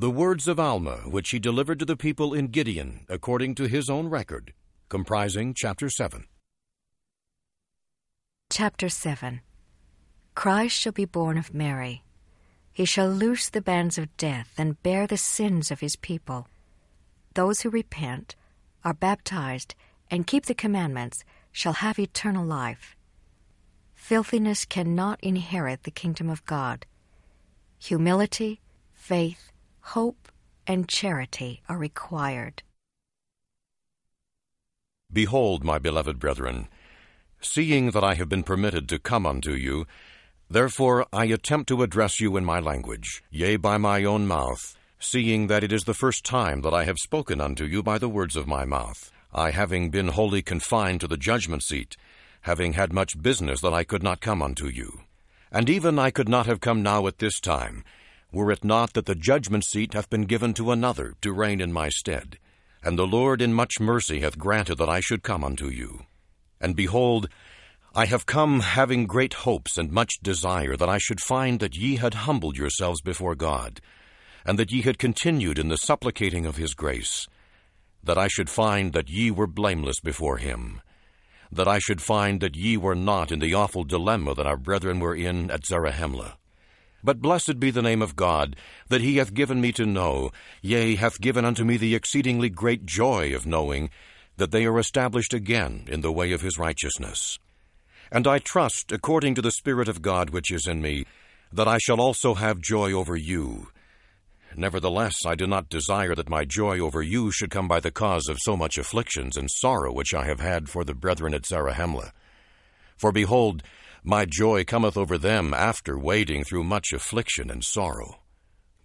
The words of Alma, which he delivered to the people in Gideon, according to his own record, comprising chapter 7. Chapter 7 Christ shall be born of Mary. He shall loose the bands of death and bear the sins of his people. Those who repent, are baptized, and keep the commandments shall have eternal life. Filthiness cannot inherit the kingdom of God. Humility, faith, hope, and charity are required. Behold, my beloved brethren, seeing that I have been permitted to come unto you, therefore I attempt to address you in my language, yea, by my own mouth, seeing that it is the first time that I have spoken unto you by the words of my mouth, I having been wholly confined to the judgment seat, having had much business that I could not come unto you. And even I could not have come now at this time, were it not that the judgment seat hath been given to another to reign in my stead. And the Lord in much mercy hath granted that I should come unto you. And behold, I have come having great hopes and much desire that I should find that ye had humbled yourselves before God, and that ye had continued in the supplicating of his grace, that I should find that ye were blameless before him, that I should find that ye were not in the awful dilemma that our brethren were in at Zarahemla. But blessed be the name of God, that he hath given me to know, yea, hath given unto me the exceedingly great joy of knowing that they are established again in the way of his righteousness. And I trust, according to the Spirit of God which is in me, that I shall also have joy over you. Nevertheless, I do not desire that my joy over you should come by the cause of so much afflictions and sorrow which I have had for the brethren at Zarahemla. For behold, my joy cometh over them after wading through much affliction and sorrow.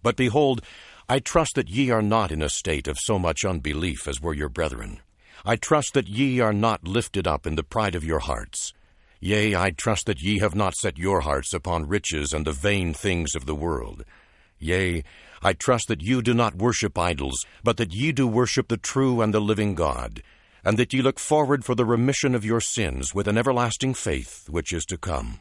But behold, I trust that ye are not in a state of so much unbelief as were your brethren. I trust that ye are not lifted up in the pride of your hearts. Yea, I trust that ye have not set your hearts upon riches and the vain things of the world. Yea, I trust that you do not worship idols, but that ye do worship the true and the living God, and that ye look forward for the remission of your sins with an everlasting faith which is to come.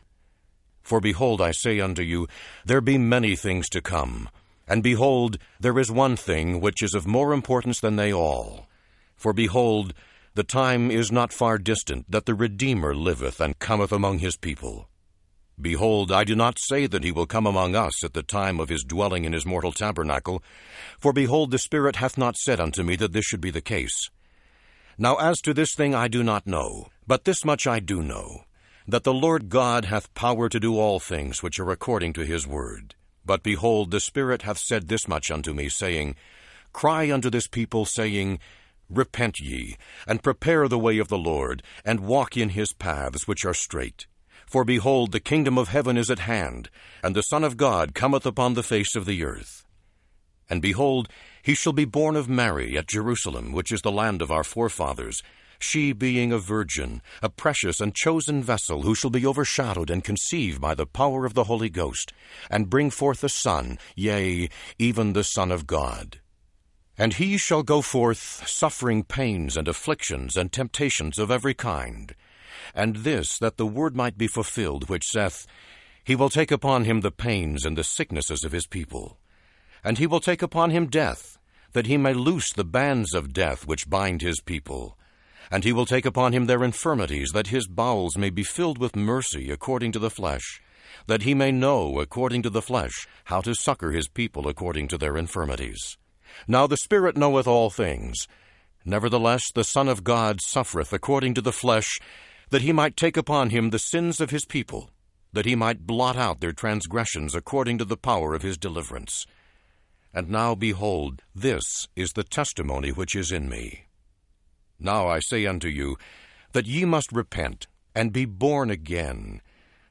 For behold, I say unto you, there be many things to come. And behold, there is one thing which is of more importance than they all. For behold, the time is not far distant that the Redeemer liveth and cometh among his people. Behold, I do not say that he will come among us at the time of his dwelling in his mortal tabernacle, for behold, the Spirit hath not said unto me that this should be the case. Now as to this thing I do not know, but this much I do know, that the Lord God hath power to do all things which are according to his word. But behold, the Spirit hath said this much unto me, saying, Cry unto this people, saying, Repent ye, and prepare the way of the Lord, and walk in his paths which are straight. For behold, the kingdom of heaven is at hand, and the Son of God cometh upon the face of the earth. And behold, he shall be born of Mary at Jerusalem, which is the land of our forefathers, she being a virgin, a precious and chosen vessel, who shall be overshadowed and conceive by the power of the Holy Ghost, and bring forth a son, yea, even the Son of God. And he shall go forth suffering pains and afflictions and temptations of every kind. And this, that the word might be fulfilled, which saith, He will take upon him the pains and the sicknesses of his people. And he will take upon him death, that he may loose the bands of death which bind his people. And he will take upon him their infirmities, that his bowels may be filled with mercy according to the flesh, that he may know according to the flesh how to succor his people according to their infirmities. Now the Spirit knoweth all things. Nevertheless, the Son of God suffereth according to the flesh, that he might take upon him the sins of his people, that he might blot out their transgressions according to the power of his deliverance. And now, behold, this is the testimony which is in me. Now I say unto you, that ye must repent, and be born again.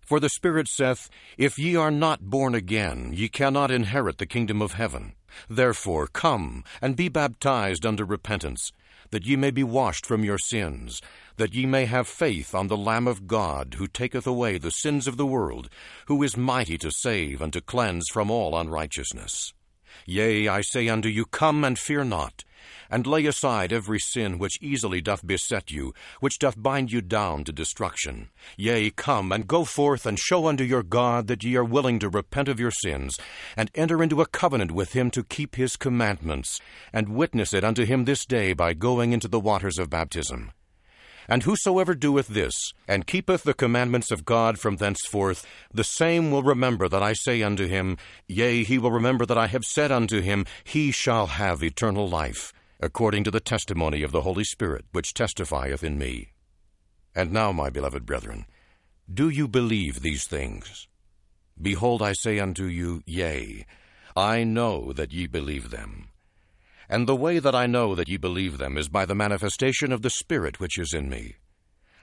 For the Spirit saith, If ye are not born again, ye cannot inherit the kingdom of heaven. Therefore come, and be baptized unto repentance, that ye may be washed from your sins, that ye may have faith on the Lamb of God, who taketh away the sins of the world, who is mighty to save and to cleanse from all unrighteousness. Yea, I say unto you, come and fear not. and lay aside every sin which easily doth beset you, which doth bind you down to destruction. Yea, come and go forth and show unto your God that ye are willing to repent of your sins, and enter into a covenant with him to keep his commandments, and witness it unto him this day by going into the waters of baptism. And whosoever doeth this, and keepeth the commandments of God from thenceforth, the same will remember that I say unto him, Yea, he will remember that I have said unto him, He shall have eternal life, according to the testimony of the Holy Spirit, which testifieth in me. And now, my beloved brethren, do you believe these things? Behold, I say unto you, Yea, I know that ye believe them. And the way that I know that ye believe them is by the manifestation of the Spirit which is in me.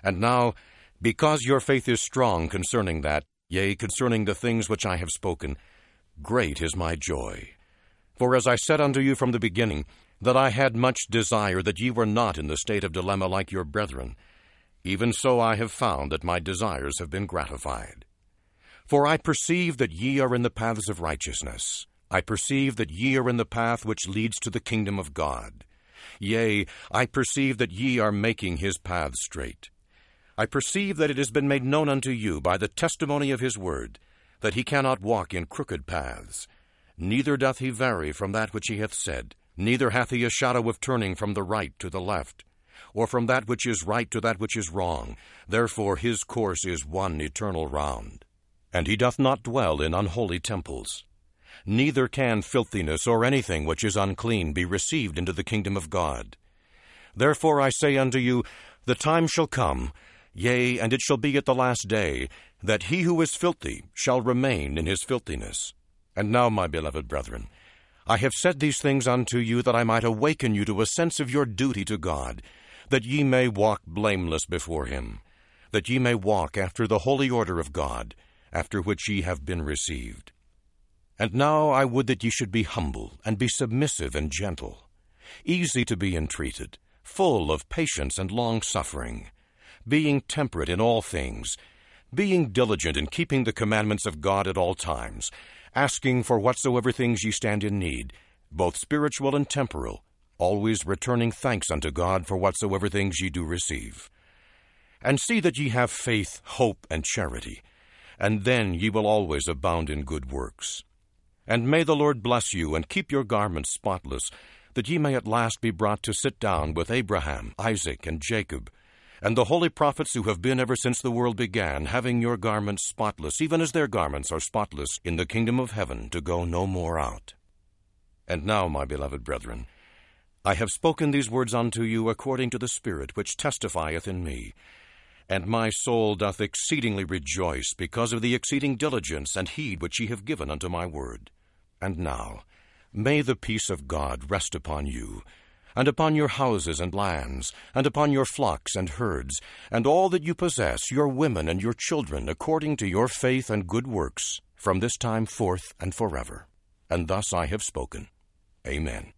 And now, because your faith is strong concerning that, yea, concerning the things which I have spoken, great is my joy. For as I said unto you from the beginning, that I had much desire that ye were not in the state of dilemma like your brethren, even so I have found that my desires have been gratified. For I perceive that ye are in the paths of righteousness. I perceive that ye are in the path which leads to the kingdom of God. Yea, I perceive that ye are making his path straight. I perceive that it has been made known unto you by the testimony of his word, that he cannot walk in crooked paths. Neither doth he vary from that which he hath said, neither hath he a shadow of turning from the right to the left, or from that which is right to that which is wrong. Therefore his course is one eternal round. And he doth not dwell in unholy temples neither can filthiness or anything which is unclean be received into the kingdom of God. Therefore I say unto you, the time shall come, yea, and it shall be at the last day, that he who is filthy shall remain in his filthiness. And now, my beloved brethren, I have said these things unto you that I might awaken you to a sense of your duty to God, that ye may walk blameless before him, that ye may walk after the holy order of God, after which ye have been received. And now I would that ye should be humble, and be submissive and gentle, easy to be entreated, full of patience and long suffering, being temperate in all things, being diligent in keeping the commandments of God at all times, asking for whatsoever things ye stand in need, both spiritual and temporal, always returning thanks unto God for whatsoever things ye do receive. And see that ye have faith, hope, and charity, and then ye will always abound in good works. And may the Lord bless you and keep your garments spotless, that ye may at last be brought to sit down with Abraham, Isaac, and Jacob, and the holy prophets who have been ever since the world began, having your garments spotless, even as their garments are spotless, in the kingdom of heaven, to go no more out. And now, my beloved brethren, I have spoken these words unto you according to the Spirit which testifieth in me. And my soul doth exceedingly rejoice because of the exceeding diligence and heed which ye have given unto my word. And now, may the peace of God rest upon you, and upon your houses and lands, and upon your flocks and herds, and all that you possess, your women and your children, according to your faith and good works, from this time forth and forever. And thus I have spoken. Amen.